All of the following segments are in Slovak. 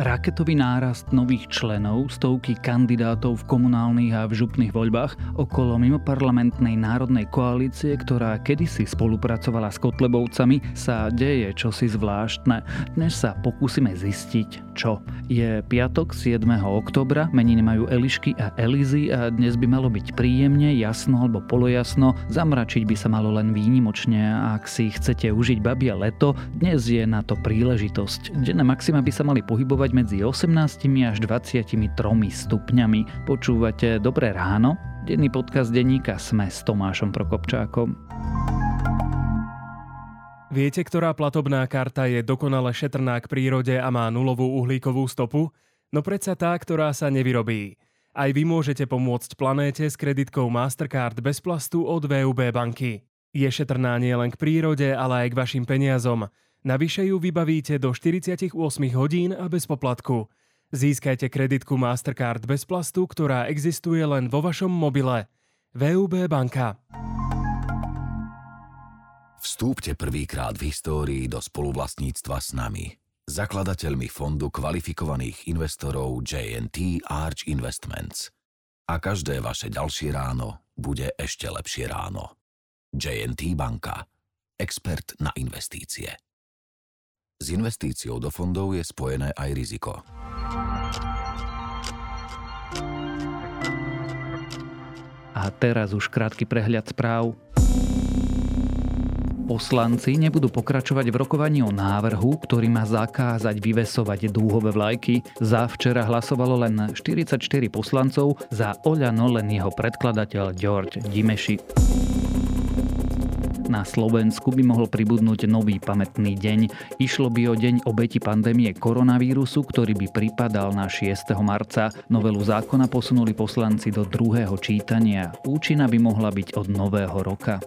Raketový nárast nových členov, stovky kandidátov v komunálnych a v župných voľbách okolo mimoparlamentnej národnej koalície, ktorá kedysi spolupracovala s Kotlebovcami, sa deje čosi zvláštne. Dnes sa pokúsime zistiť, čo. Je piatok 7. oktobra, meniny majú Elišky a Elizy a dnes by malo byť príjemne, jasno alebo polojasno, zamračiť by sa malo len výnimočne a ak si chcete užiť babia leto, dnes je na to príležitosť. Denné maxima by sa mali pohybovať medzi 18 až 23 stupňami. Počúvate Dobré ráno? Denný podcast denníka Sme s Tomášom Prokopčákom. Viete, ktorá platobná karta je dokonale šetrná k prírode a má nulovú uhlíkovú stopu? No predsa tá, ktorá sa nevyrobí. Aj vy môžete pomôcť planéte s kreditkou Mastercard bez plastu od VUB banky. Je šetrná nielen k prírode, ale aj k vašim peniazom. Navyše ju vybavíte do 48 hodín a bez poplatku. Získajte kreditku Mastercard bez plastu, ktorá existuje len vo vašom mobile. VUB banka. Vstúpte prvýkrát v histórii do spoluvlastníctva s nami, zakladateľmi fondu kvalifikovaných investorov JNT Arch Investments. A každé vaše ďalšie ráno bude ešte lepšie ráno. JNT banka. Expert na investície. S investíciou do fondov je spojené aj riziko. A teraz už krátky prehľad správ. Poslanci nebudú pokračovať v rokovaní o návrhu, ktorý má zakázať vyvesovať dúhové vlajky. Za včera hlasovalo len 44 poslancov, za Oľano len jeho predkladateľ George Dimeši. Na Slovensku by mohol pribudnúť nový pamätný deň. Išlo by o deň obeti pandémie koronavírusu, ktorý by pripadal na 6. marca. Novelu zákona posunuli poslanci do druhého čítania. Účina by mohla byť od nového roka.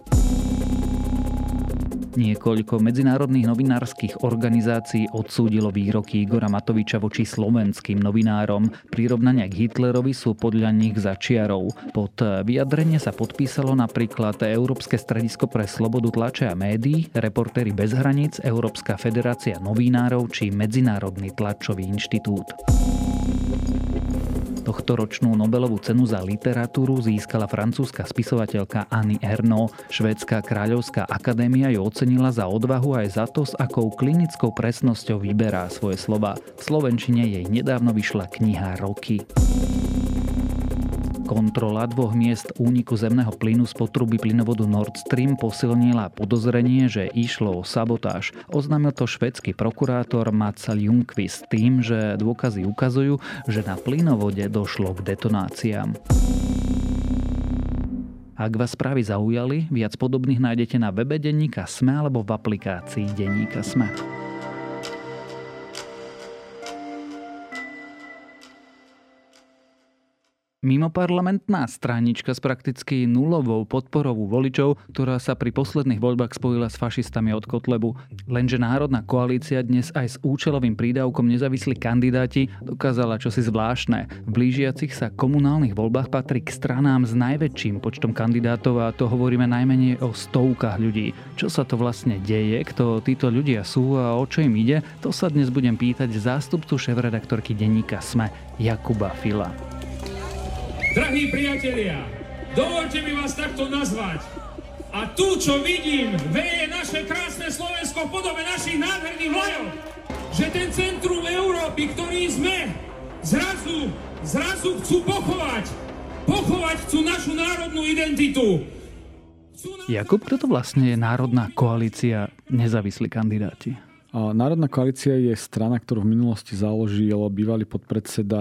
Niekoľko medzinárodných novinárskych organizácií odsúdilo výroky Igora Matoviča voči slovenským novinárom. Prirovnania k Hitlerovi sú podľa nich začiarov. Pod vyjadrenie sa podpísalo napríklad Európske stredisko pre slobodu tlače a médií, Reportéry bez hraníc, Európska federácia novinárov či Medzinárodný tlačový inštitút. Tohtoročnú Nobelovú cenu za literatúru získala francúzska spisovateľka Annie Ernaux. Švédska kráľovská akadémia ju ocenila za odvahu aj za to, s akou klinickou presnosťou vyberá svoje slova. V Slovenčine jej nedávno vyšla kniha Roky. Kontrola dvoch miest úniku zemného plynu z potruby plynovodu Nord Stream posilnila podozrenie, že išlo o sabotáž. Oznámil to švedský prokurátor Mats Ljungqvist tým, že dôkazy ukazujú, že na plynovode došlo k detonáciám. Ak vás správy zaujali, viac podobných nájdete na webe Denníka Sme alebo v aplikácii Denníka Sme. Mimoparlamentná stranička s prakticky nulovou podporou voličov, ktorá sa pri posledných voľbách spojila s fašistami od Kotlebu. Lenže Národná koalícia dnes aj s účelovým prídavkom nezávislí kandidáti dokázala čosi zvláštne. V blížiacich sa komunálnych voľbách patrí k stranám s najväčším počtom kandidátov a to hovoríme najmenej o stovkách ľudí. Čo sa to vlastne deje, kto títo ľudia sú a o čo im ide, to sa dnes budem pýtať zástupcu šéf-redaktorky denníka SME Jakuba Fila. Drahí priatelia, dovolte mi vás takto nazvať. A tu, čo vidím, veje naše krásne Slovensko v podobe našich nádherných vlajov. Že ten centrum Európy, ktorý sme, zrazu, zrazu chcú pochovať. Pochovať chcú našu národnú identitu. Jakub, kto to vlastne je Národná koalícia nezávislí kandidáti? Národná koalícia je strana, ktorú v minulosti založil bývalý podpredseda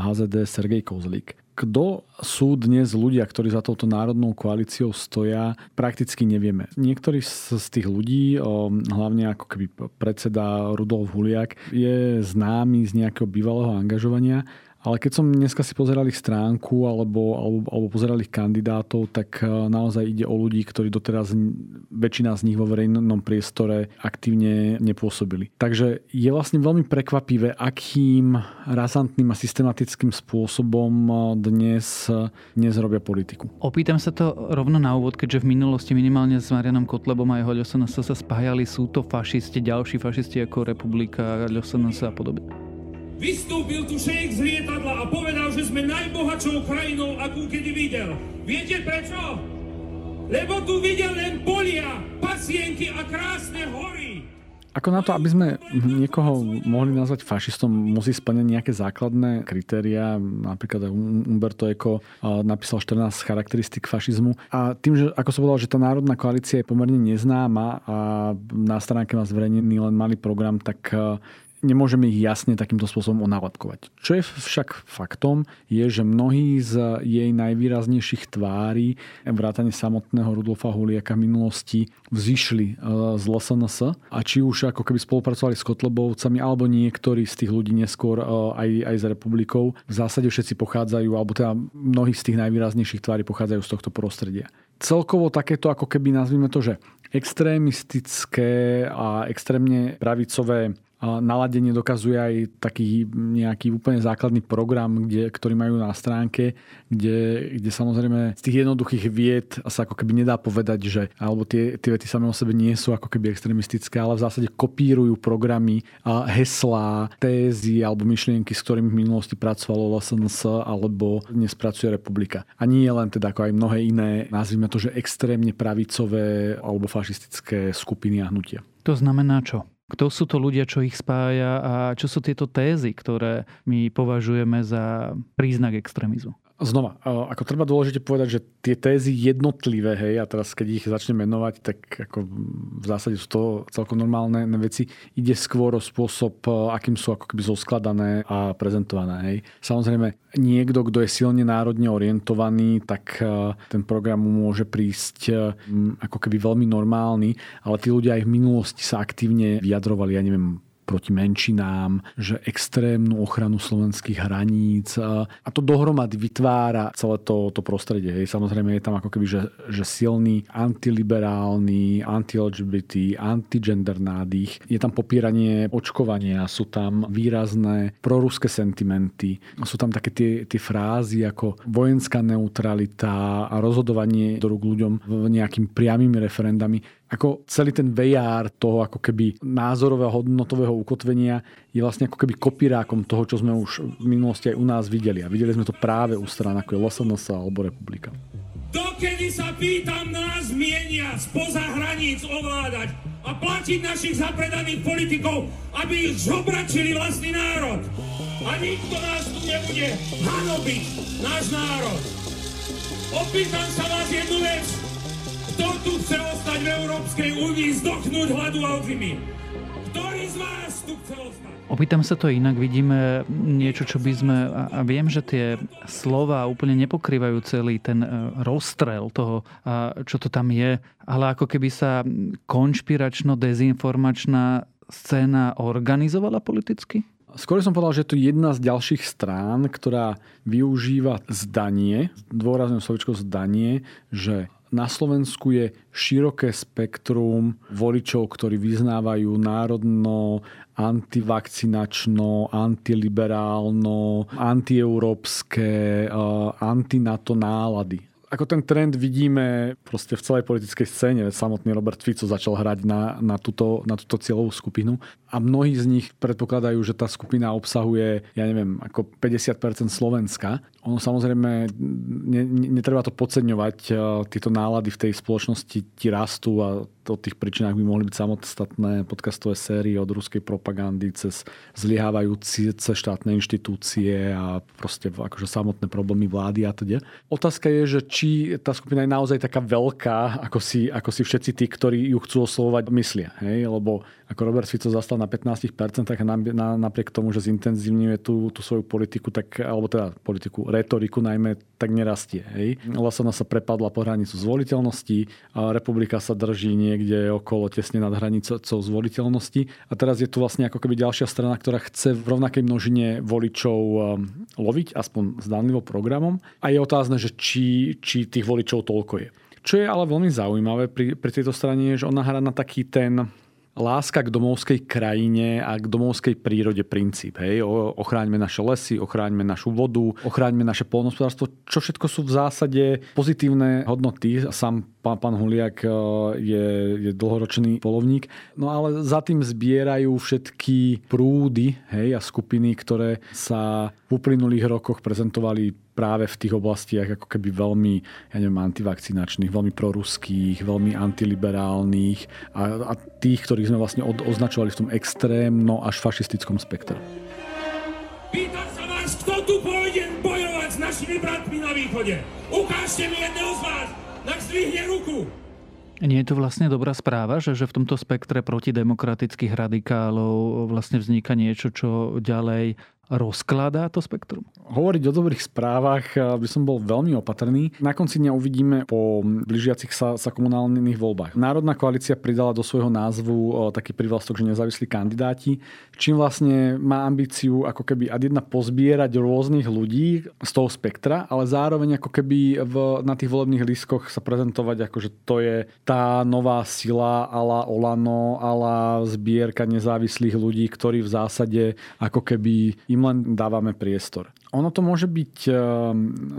HZD Sergej Kozlík. Kto sú dnes ľudia, ktorí za touto národnou koalíciou stoja, prakticky nevieme. Niektorí z tých ľudí, hlavne ako keby predseda Rudolf Huliak, je známy z nejakého bývalého angažovania, ale keď som dneska si pozeral ich stránku alebo, alebo, alebo pozeral ich kandidátov, tak e, naozaj ide o ľudí, ktorí doteraz väčšina z nich vo verejnom priestore aktívne nepôsobili. Takže je vlastne veľmi prekvapivé, akým razantným a systematickým spôsobom e, dnes, dnes robia politiku. Opýtam sa to rovno na úvod, keďže v minulosti minimálne s Marianom Kotlebom a jeho LSNS sa spájali. Sú to fašisti, ďalší fašisti ako Republika, LSNS a podobne? Vystúpil tu šejk z lietadla a povedal, že sme najbohatšou krajinou, akú kedy videl. Viete prečo? Lebo tu videl len polia, pasienky a krásne hory. Ako na to, aby sme niekoho mohli nazvať fašistom, musí splňať nejaké základné kritéria. Napríklad Umberto Eco napísal 14 charakteristik fašizmu. A tým, že ako som povedal, že tá národná koalícia je pomerne neznáma a na stránke má zverejnený len malý program, tak nemôžeme ich jasne takýmto spôsobom onálepkovať. Čo je však faktom, je, že mnohí z jej najvýraznejších tvári, vrátane samotného Rudolfa Huliaka v minulosti, vzýšli e, z LSNS a či už ako keby spolupracovali s Kotlebovcami, alebo niektorí z tých ľudí neskôr e, aj, aj z republikou, v zásade všetci pochádzajú, alebo teda mnohí z tých najvýraznejších tvári pochádzajú z tohto prostredia. Celkovo takéto ako keby nazvime to, že extrémistické a extrémne pravicové naladenie dokazuje aj taký nejaký úplne základný program, kde, ktorý majú na stránke, kde, kde samozrejme z tých jednoduchých vied sa ako keby nedá povedať, že alebo tie, tie vety samé o sebe nie sú ako keby extremistické, ale v zásade kopírujú programy, a heslá, tézy alebo myšlienky, s ktorými v minulosti pracovalo LSNS alebo dnes pracuje republika. A nie len teda ako aj mnohé iné, nazvime to, že extrémne pravicové alebo fašistické skupiny a hnutia. To znamená čo? Kto sú to ľudia, čo ich spája a čo sú tieto tézy, ktoré my považujeme za príznak extrémizmu? Znova, ako treba dôležite povedať, že tie tézy jednotlivé, hej, a teraz keď ich začne menovať, tak ako v zásade sú to celkom normálne veci. Ide skôr o spôsob, akým sú ako keby zoskladané a prezentované. Hej. Samozrejme, niekto, kto je silne národne orientovaný, tak ten program môže prísť ako keby veľmi normálny, ale tí ľudia aj v minulosti sa aktívne vyjadrovali, ja neviem, proti menšinám, že extrémnu ochranu slovenských hraníc a to dohromady vytvára celé to, to prostredie. Hej. Samozrejme je tam ako keby, že, že silný antiliberálny, anti-LGBT, anti-gender nádych. Je tam popieranie očkovania, sú tam výrazné proruské sentimenty, sú tam také tie, tie frázy ako vojenská neutralita a rozhodovanie do rúk ľuďom nejakým priamými referendami ako celý ten VR toho ako keby názorového hodnotového ukotvenia je vlastne ako keby kopírákom toho, čo sme už v minulosti aj u nás videli. A videli sme to práve u strán ako je LSNS alebo Republika. Dokedy sa pýtam nás mienia spoza hraníc ovládať a platiť našich zapredaných politikov, aby ich zobračili vlastný národ. A nikto nás tu nebude hanobiť, náš národ. Opýtam sa vás jednu vec, kto tu chce ostať v Európskej únii, zdochnúť hladu a zimy? Ktorý z vás tu chce ostať? Opýtam sa to inak, vidíme niečo, čo by sme, a viem, že tie slova úplne nepokrývajú celý ten e, rozstrel toho, čo to tam je, ale ako keby sa konšpiračno-dezinformačná scéna organizovala politicky? Skôr som povedal, že to je jedna z ďalších strán, ktorá využíva zdanie, dôrazné slovičko zdanie, že na Slovensku je široké spektrum voličov, ktorí vyznávajú národno, antivakcinačno, antiliberálno, antieurópske, eh, antinato nálady ako ten trend vidíme proste v celej politickej scéne. Samotný Robert Fico začal hrať na, na, túto, na túto cieľovú skupinu a mnohí z nich predpokladajú, že tá skupina obsahuje, ja neviem, ako 50% Slovenska. Ono samozrejme, ne, netreba to podceňovať. Tieto nálady v tej spoločnosti ti rastú a o tých príčinách by mohli byť samostatné podcastové série od ruskej propagandy cez zlyhávajúce štátne inštitúcie a proste akože samotné problémy vlády a teda. Otázka je, že či tá skupina je naozaj taká veľká, ako si, ako si všetci tí, ktorí ju chcú oslovovať, myslia. Hej? Lebo ako Robert Fico zastal na 15% a napriek tomu, že zintenzívňuje tú, tú svoju politiku, tak, alebo teda politiku, retoriku najmä, tak nerastie. Hej? Lasana sa prepadla po hranicu zvoliteľnosti, a republika sa drží niekde okolo tesne nad hranicou zvoliteľnosti. A teraz je tu vlastne ako keby ďalšia strana, ktorá chce v rovnakej množine voličov um, loviť, aspoň zdánlivo programom. A je otázne, že či, či tých voličov toľko je. Čo je ale veľmi zaujímavé pri, pri tejto strane je, že ona hrá na taký ten láska k domovskej krajine a k domovskej prírode princíp. Hej? Ochráňme naše lesy, ochráňme našu vodu, ochráňme naše polnospodárstvo, čo všetko sú v zásade pozitívne hodnoty. Sám pán, pán Huliak e, je, je dlhoročný polovník. No ale za tým zbierajú všetky prúdy hej, a skupiny, ktoré sa v uplynulých rokoch prezentovali práve v tých oblastiach ako keby veľmi, ja neviem, antivakcinačných, veľmi proruských, veľmi antiliberálnych a, a tých, ktorých sme vlastne od, označovali v tom extrémno až fašistickom spektre. Pýtam sa vás, kto tu pôjde bojovať s našimi bratmi na východe? Ukážte mi jedného z vás, tak zdvihne ruku. Nie je to vlastne dobrá správa, že, že v tomto spektre protidemokratických radikálov vlastne vzniká niečo, čo ďalej rozkladá to spektrum? Hovoriť o dobrých správach eh, by som bol veľmi opatrný. Na konci dňa uvidíme po blížiacich sa, sa komunálnych voľbách. Národná koalícia pridala do svojho názvu eh, taký privlastok, že nezávislí kandidáti, čím vlastne má ambíciu ako keby ad jedna pozbierať rôznych ľudí z toho spektra, ale zároveň ako keby v, na tých volebných lískoch sa prezentovať ako, že to je tá nová sila ala Olano, ala zbierka nezávislých ľudí, ktorí v zásade ako keby im im len dávame priestor. Ono to môže byť ehm,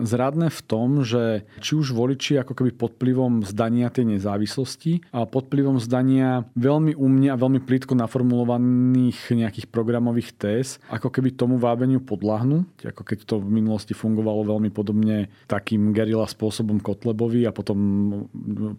zradné v tom, že či už voliči ako keby pod vplyvom zdania tej nezávislosti a pod vplyvom zdania veľmi umne a veľmi plítko naformulovaných nejakých programových téz, ako keby tomu vábeniu podľahnú, ako keď to v minulosti fungovalo veľmi podobne takým gerila spôsobom Kotlebovi a potom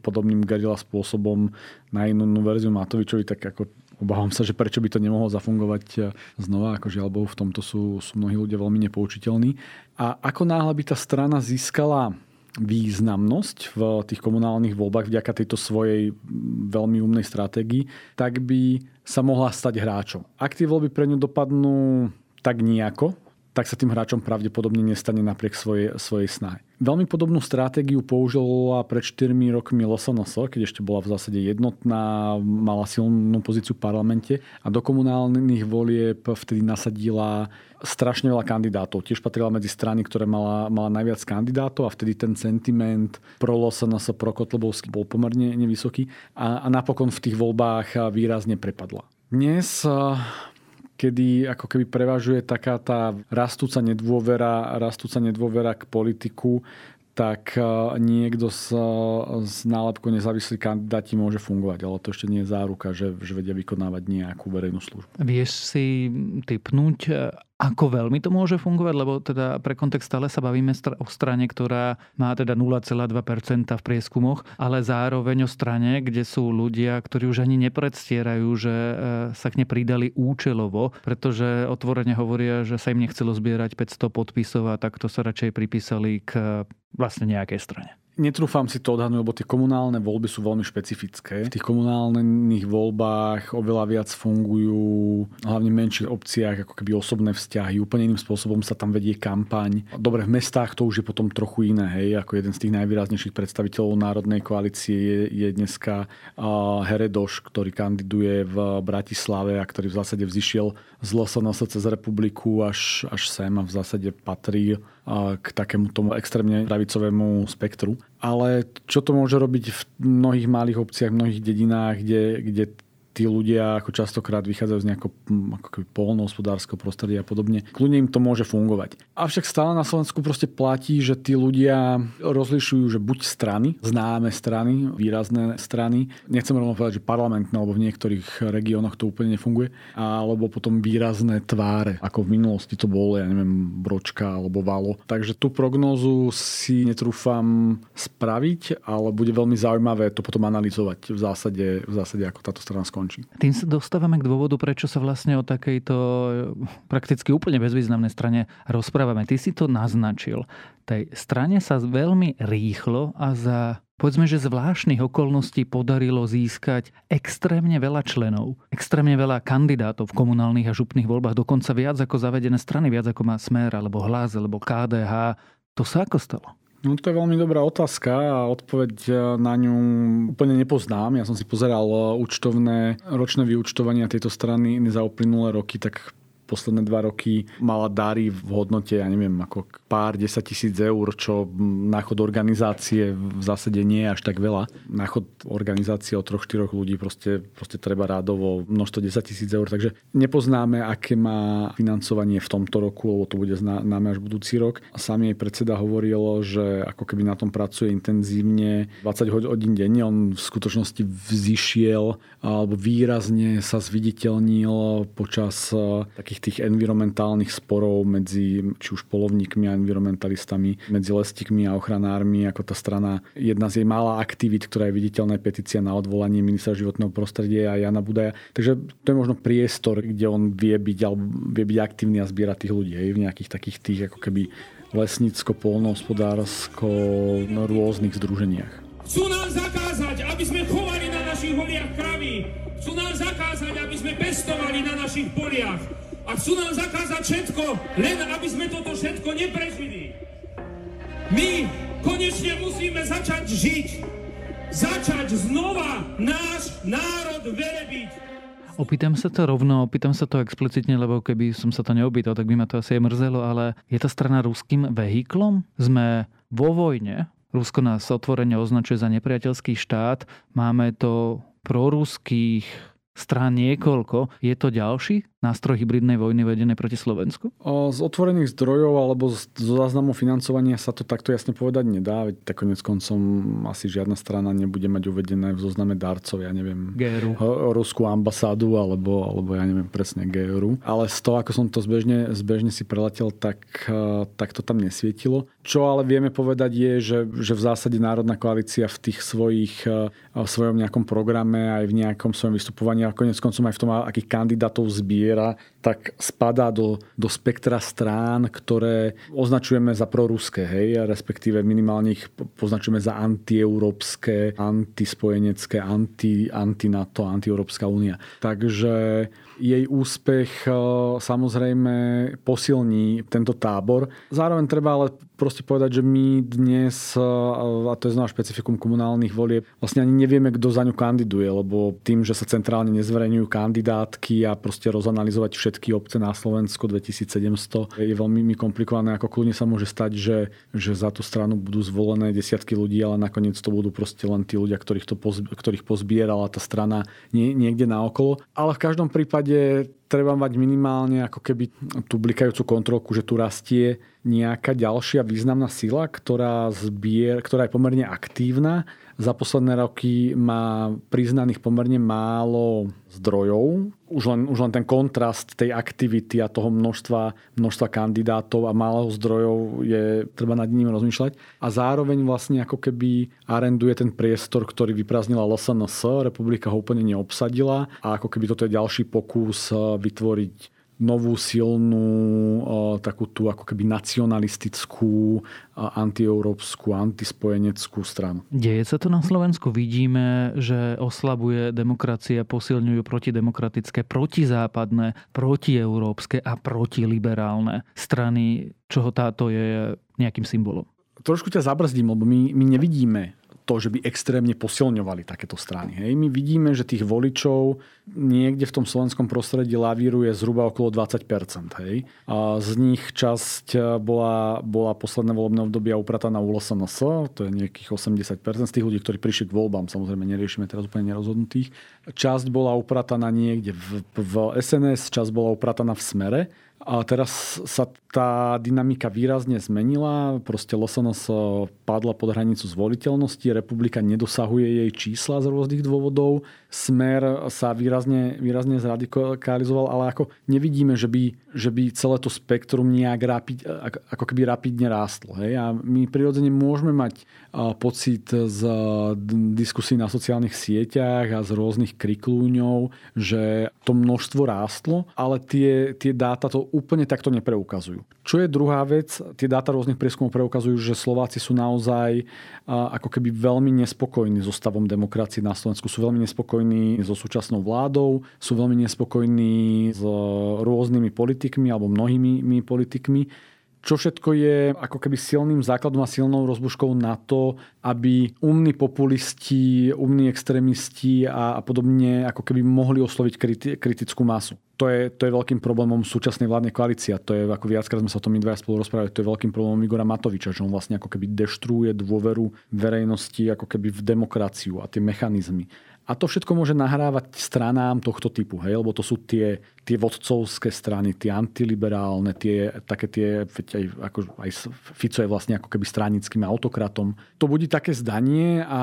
podobným gerila spôsobom na inú verziu Matovičovi, tak ako obávam sa, že prečo by to nemohlo zafungovať e, znova, ako žiaľ Bohu, v tomto sú, sú mnohí ľudia veľmi nepoučiteľní. A ako náhle by tá strana získala významnosť v tých komunálnych voľbách vďaka tejto svojej veľmi umnej stratégii, tak by sa mohla stať hráčom. Ak tie voľby pre ňu dopadnú tak nejako, tak sa tým hráčom pravdepodobne nestane napriek svojej, svojej snahe. Veľmi podobnú stratégiu použila pred 4 rokmi LSNS, keď ešte bola v zásade jednotná, mala silnú pozíciu v parlamente a do komunálnych volieb vtedy nasadila strašne veľa kandidátov. Tiež patrila medzi strany, ktoré mala, mala najviac kandidátov a vtedy ten sentiment pro LSNS, pro Kotlebovský bol pomerne nevysoký a, a napokon v tých voľbách výrazne prepadla. Dnes kedy ako keby prevažuje taká tá rastúca nedôvera, rastúca nedôvera k politiku, tak e, niekto z, z nálepku nezávislí kandidáti môže fungovať, ale to ešte nie je záruka, že, že vedia vykonávať nejakú verejnú službu. Vieš si typnúť, e, ako veľmi to môže fungovať, lebo teda pre kontext stále sa bavíme o strane, ktorá má teda 0,2% v prieskumoch, ale zároveň o strane, kde sú ľudia, ktorí už ani nepredstierajú, že e, sa k ne pridali účelovo, pretože otvorene hovoria, že sa im nechcelo zbierať 500 podpisov a takto sa radšej pripísali k vlastne nejakej strane. Netrúfam si to odhadnúť, lebo tie komunálne voľby sú veľmi špecifické. V tých komunálnych voľbách oveľa viac fungujú hlavne v menších obciach ako keby osobné vzťahy. Úplne iným spôsobom sa tam vedie kampaň. Dobre, v mestách to už je potom trochu iné. Hej? Ako jeden z tých najvýraznejších predstaviteľov Národnej koalície je, je dneska Heredoš, ktorý kandiduje v Bratislave a ktorý v zásade vzýšiel z LSNS cez republiku až, až sem a v zásade patrí k takému tomu extrémne pravicovému spektru. Ale čo to môže robiť v mnohých malých obciach, v mnohých dedinách, kde, kde tí ľudia ako častokrát vychádzajú z nejakého hm, ako polnohospodárskeho prostredia a podobne. Kľudne im to môže fungovať. Avšak stále na Slovensku proste platí, že tí ľudia rozlišujú, že buď strany, známe strany, výrazné strany, nechcem rovno povedať, že parlamentné, alebo v niektorých regiónoch to úplne nefunguje, alebo potom výrazné tváre, ako v minulosti to bolo, ja neviem, Bročka alebo Valo. Takže tú prognózu si netrúfam spraviť, ale bude veľmi zaujímavé to potom analyzovať v zásade, v zásade ako táto strana skončí skončí. Tým sa dostávame k dôvodu, prečo sa vlastne o takejto prakticky úplne bezvýznamnej strane rozprávame. Ty si to naznačil. Tej strane sa veľmi rýchlo a za povedzme, že zvláštnych okolností podarilo získať extrémne veľa členov, extrémne veľa kandidátov v komunálnych a župných voľbách, dokonca viac ako zavedené strany, viac ako má Smer, alebo Hlas, alebo KDH. To sa ako stalo? No to je veľmi dobrá otázka a odpoveď e, na ňu úplne nepoznám. Ja som si pozeral e, účtovné, ročné vyúčtovania tejto strany za uplynulé roky, tak posledné dva roky mala dary v hodnote, ja neviem, ako pár desať tisíc eur, čo na chod organizácie v zásade nie je až tak veľa. Na chod organizácie o troch, štyroch ľudí proste, proste treba rádovo množstvo 10 tisíc eur, takže nepoznáme, aké má financovanie v tomto roku, lebo to bude známe až budúci rok. A sám jej predseda hovorilo, že ako keby na tom pracuje intenzívne 20 hodín denne, on v skutočnosti vzýšiel alebo výrazne sa zviditeľnil počas e, takých tých environmentálnych sporov medzi či už polovníkmi a environmentalistami, medzi lestíkmi a ochranármi, ako tá strana, jedna z jej mála aktivít, ktorá je viditeľná, petícia na odvolanie ministra životného prostredia a Jana Budaja. Takže to je možno priestor, kde on vie byť, alebo vie byť aktívny a zbierať tých ľudí hej, v nejakých takých tých ako keby lesnícko, polnohospodársko, no, rôznych združeniach. Chcú nám zakázať, aby sme chovali na našich holiach kravy. Chcú nám zakázať, aby sme pestovali na našich poliach. A chcú nám zakázať všetko, len aby sme toto všetko neprežili. My konečne musíme začať žiť. Začať znova náš národ verebiť. Opýtam sa to rovno, opýtam sa to explicitne, lebo keby som sa to neopýtal, tak by ma to asi aj mrzelo, ale je tá strana ruským vehiklom? Sme vo vojne, Rusko nás otvorene označuje za nepriateľský štát. Máme to proruských strán niekoľko. Je to ďalší nástroj hybridnej vojny vedenej proti Slovensku? Z otvorených zdrojov alebo zo záznamu financovania sa to takto jasne povedať nedá. Veď tak konec koncom asi žiadna strana nebude mať uvedené v zozname darcov, ja neviem, GRU. ruskú ambasádu alebo, alebo ja neviem presne GRU. Ale z toho, ako som to zbežne, zbežne si preletel, tak, e, tak to tam nesvietilo. Čo ale vieme povedať je, že, že v zásade Národná koalícia v tých svojich, e, v svojom nejakom programe aj v nejakom svojom vystupovaní a konec koncom aj v tom, akých kandidátov zbie zbiera, tak spadá do, do spektra strán, ktoré označujeme za proruské, hej, respektíve minimálne ich poznačujeme za antieurópske, antispojenecké, anti, anti-NATO, anti-Európska únia. Takže jej úspech e, samozrejme posilní tento tábor. Zároveň treba ale proste povedať, že my dnes, e, a to je znova špecifikum komunálnych volieb, vlastne ani nevieme, kto za ňu kandiduje, lebo tým, že sa centrálne nezverejňujú kandidátky a proste rozanalizovať všetky obce na Slovensku 2700 je veľmi komplikované, ako kľudne sa môže stať, že, že za tú stranu budú zvolené desiatky ľudí, ale nakoniec to budú proste len tí ľudia, ktorých, to pozbierala tá strana nie, niekde naokolo. Ale v každom prípade treba mať minimálne ako keby tú blikajúcu kontrolku, že tu rastie nejaká ďalšia významná sila, ktorá, zbier, ktorá je pomerne aktívna za posledné roky má priznaných pomerne málo zdrojov. Už len, už len ten kontrast tej aktivity a toho množstva, množstva kandidátov a málo zdrojov je treba nad ním rozmýšľať. A zároveň vlastne ako keby arenduje ten priestor, ktorý vyprázdnila LSNS, republika ho úplne neobsadila a ako keby toto je ďalší pokus vytvoriť novú silnú takú tú ako keby nacionalistickú, antieurópsku, antispojeneckú stranu. Deje sa to na Slovensku. Vidíme, že oslabuje demokracia, posilňujú protidemokratické, protizápadné, protieurópske a protiliberálne strany, čoho táto je nejakým symbolom. Trošku ťa zabrzdím, lebo my, my nevidíme to, že by extrémne posilňovali takéto strany. Hej. My vidíme, že tých voličov niekde v tom slovenskom prostredí lavíruje zhruba okolo 20%. Hej. A z nich časť bola, bola posledné volebné obdobia uprataná u LSNS, to je nejakých 80% z tých ľudí, ktorí prišli k voľbám, samozrejme neriešime teraz úplne nerozhodnutých. Časť bola uprataná niekde v, v SNS, časť bola uprataná v Smere a teraz sa tá dynamika výrazne zmenila. Proste Losonos padla pod hranicu zvoliteľnosti, republika nedosahuje jej čísla z rôznych dôvodov. Smer sa výrazne, výrazne zradikalizoval, ale ako nevidíme, že by, že by celé to spektrum nejak rapid, ako keby rapidne rástlo. Hej? A my prirodzene môžeme mať pocit z diskusí na sociálnych sieťach a z rôznych kriklúňov, že to množstvo rástlo, ale tie, tie dáta to úplne takto nepreukazujú. Čo je druhá vec, tie dáta rôznych prieskumov preukazujú, že Slováci sú naozaj ako keby veľmi nespokojní so stavom demokracie na Slovensku, sú veľmi nespokojní so súčasnou vládou, sú veľmi nespokojní s rôznymi politikmi alebo mnohými politikmi čo všetko je ako keby silným základom a silnou rozbuškou na to, aby umní populisti, umní extrémisti a, a podobne ako keby mohli osloviť kriti, kritickú masu. To je, to je veľkým problémom súčasnej vládnej koalície. To je, ako viackrát sme sa o tom my dva spolu rozprávali, to je veľkým problémom Igora Matoviča, že on vlastne ako keby deštruuje dôveru verejnosti ako keby v demokraciu a tie mechanizmy. A to všetko môže nahrávať stranám tohto typu, hej? lebo to sú tie, tie vodcovské strany, tie antiliberálne, tie, také tie, aj, ako, aj Fico je vlastne ako keby stranickým autokratom. To bude také zdanie a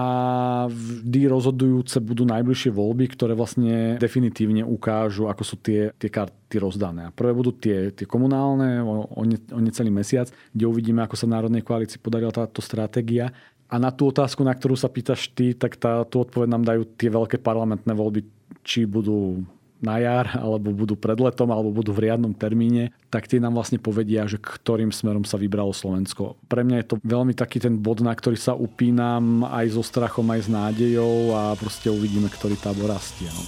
vždy rozhodujúce budú najbližšie voľby, ktoré vlastne definitívne ukážu, ako sú tie, tie karty rozdané. A prvé budú tie, tie komunálne o, o, ne, o necelý mesiac, kde uvidíme, ako sa Národnej koalícii podarila táto stratégia a na tú otázku, na ktorú sa pýtaš ty, tak tá, tú odpoveď nám dajú tie veľké parlamentné voľby, či budú na jar, alebo budú pred letom, alebo budú v riadnom termíne, tak tie nám vlastne povedia, že ktorým smerom sa vybralo Slovensko. Pre mňa je to veľmi taký ten bod, na ktorý sa upínam aj so strachom, aj s nádejou a proste uvidíme, ktorý tábor rastie. No.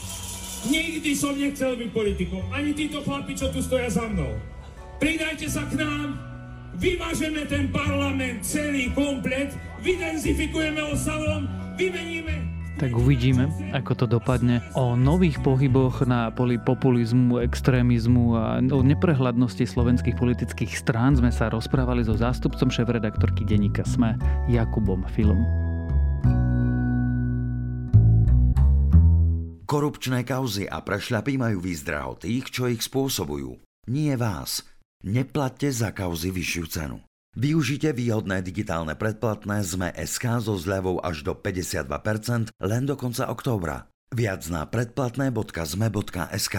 Nikdy som nechcel byť politikom, ani títo chlapi, čo tu stoja za mnou. Pridajte sa k nám, vymažeme ten parlament celý komplet, vydenzifikujeme ho salom, vymeníme tak uvidíme, ako to dopadne. O nových pohyboch na poli populizmu, extrémizmu a o neprehľadnosti slovenských politických strán sme sa rozprávali so zástupcom šéf-redaktorky denníka SME Jakubom Filom. Korupčné kauzy a prešľapy majú výzdraho tých, čo ich spôsobujú. Nie vás. Neplatte za kauzy vyššiu cenu. Využite výhodné digitálne predplatné ZME SK so zľavou až do 52% len do konca októbra. Viac na predplatné.zme.sk.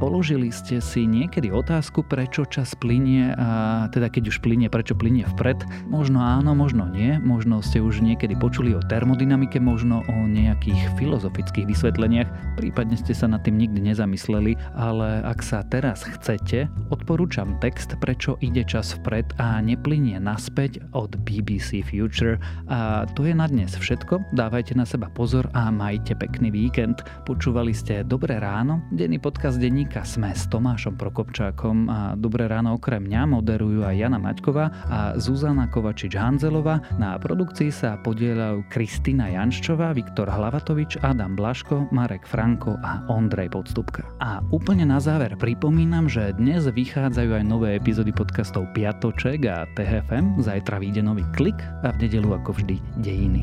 Položili ste si niekedy otázku, prečo čas plinie a teda keď už plinie, prečo plinie vpred? Možno áno, možno nie. Možno ste už niekedy počuli o termodynamike, možno o nejakých filozofických vysvetleniach. Prípadne ste sa nad tým nikdy nezamysleli, ale ak sa teraz chcete, odporúčam text Prečo ide čas vpred a neplinie naspäť od BBC Future. A to je na dnes všetko. Dávajte na seba pozor a majte pekný víkend. Počúvali ste Dobré ráno, denný podcast denník denníka Sme s Tomášom Prokopčákom a Dobré ráno okrem mňa moderujú aj Jana Maťková a Zuzana Kovačič-Hanzelová. Na produkcii sa podielajú Kristýna Janščová, Viktor Hlavatovič, Adam Blaško, Marek Franko a Ondrej Podstupka. A úplne na záver pripomínam, že dnes vychádzajú aj nové epizódy podcastov Piatoček a TFM, zajtra vyjde nový klik a v nedelu ako vždy dejiny.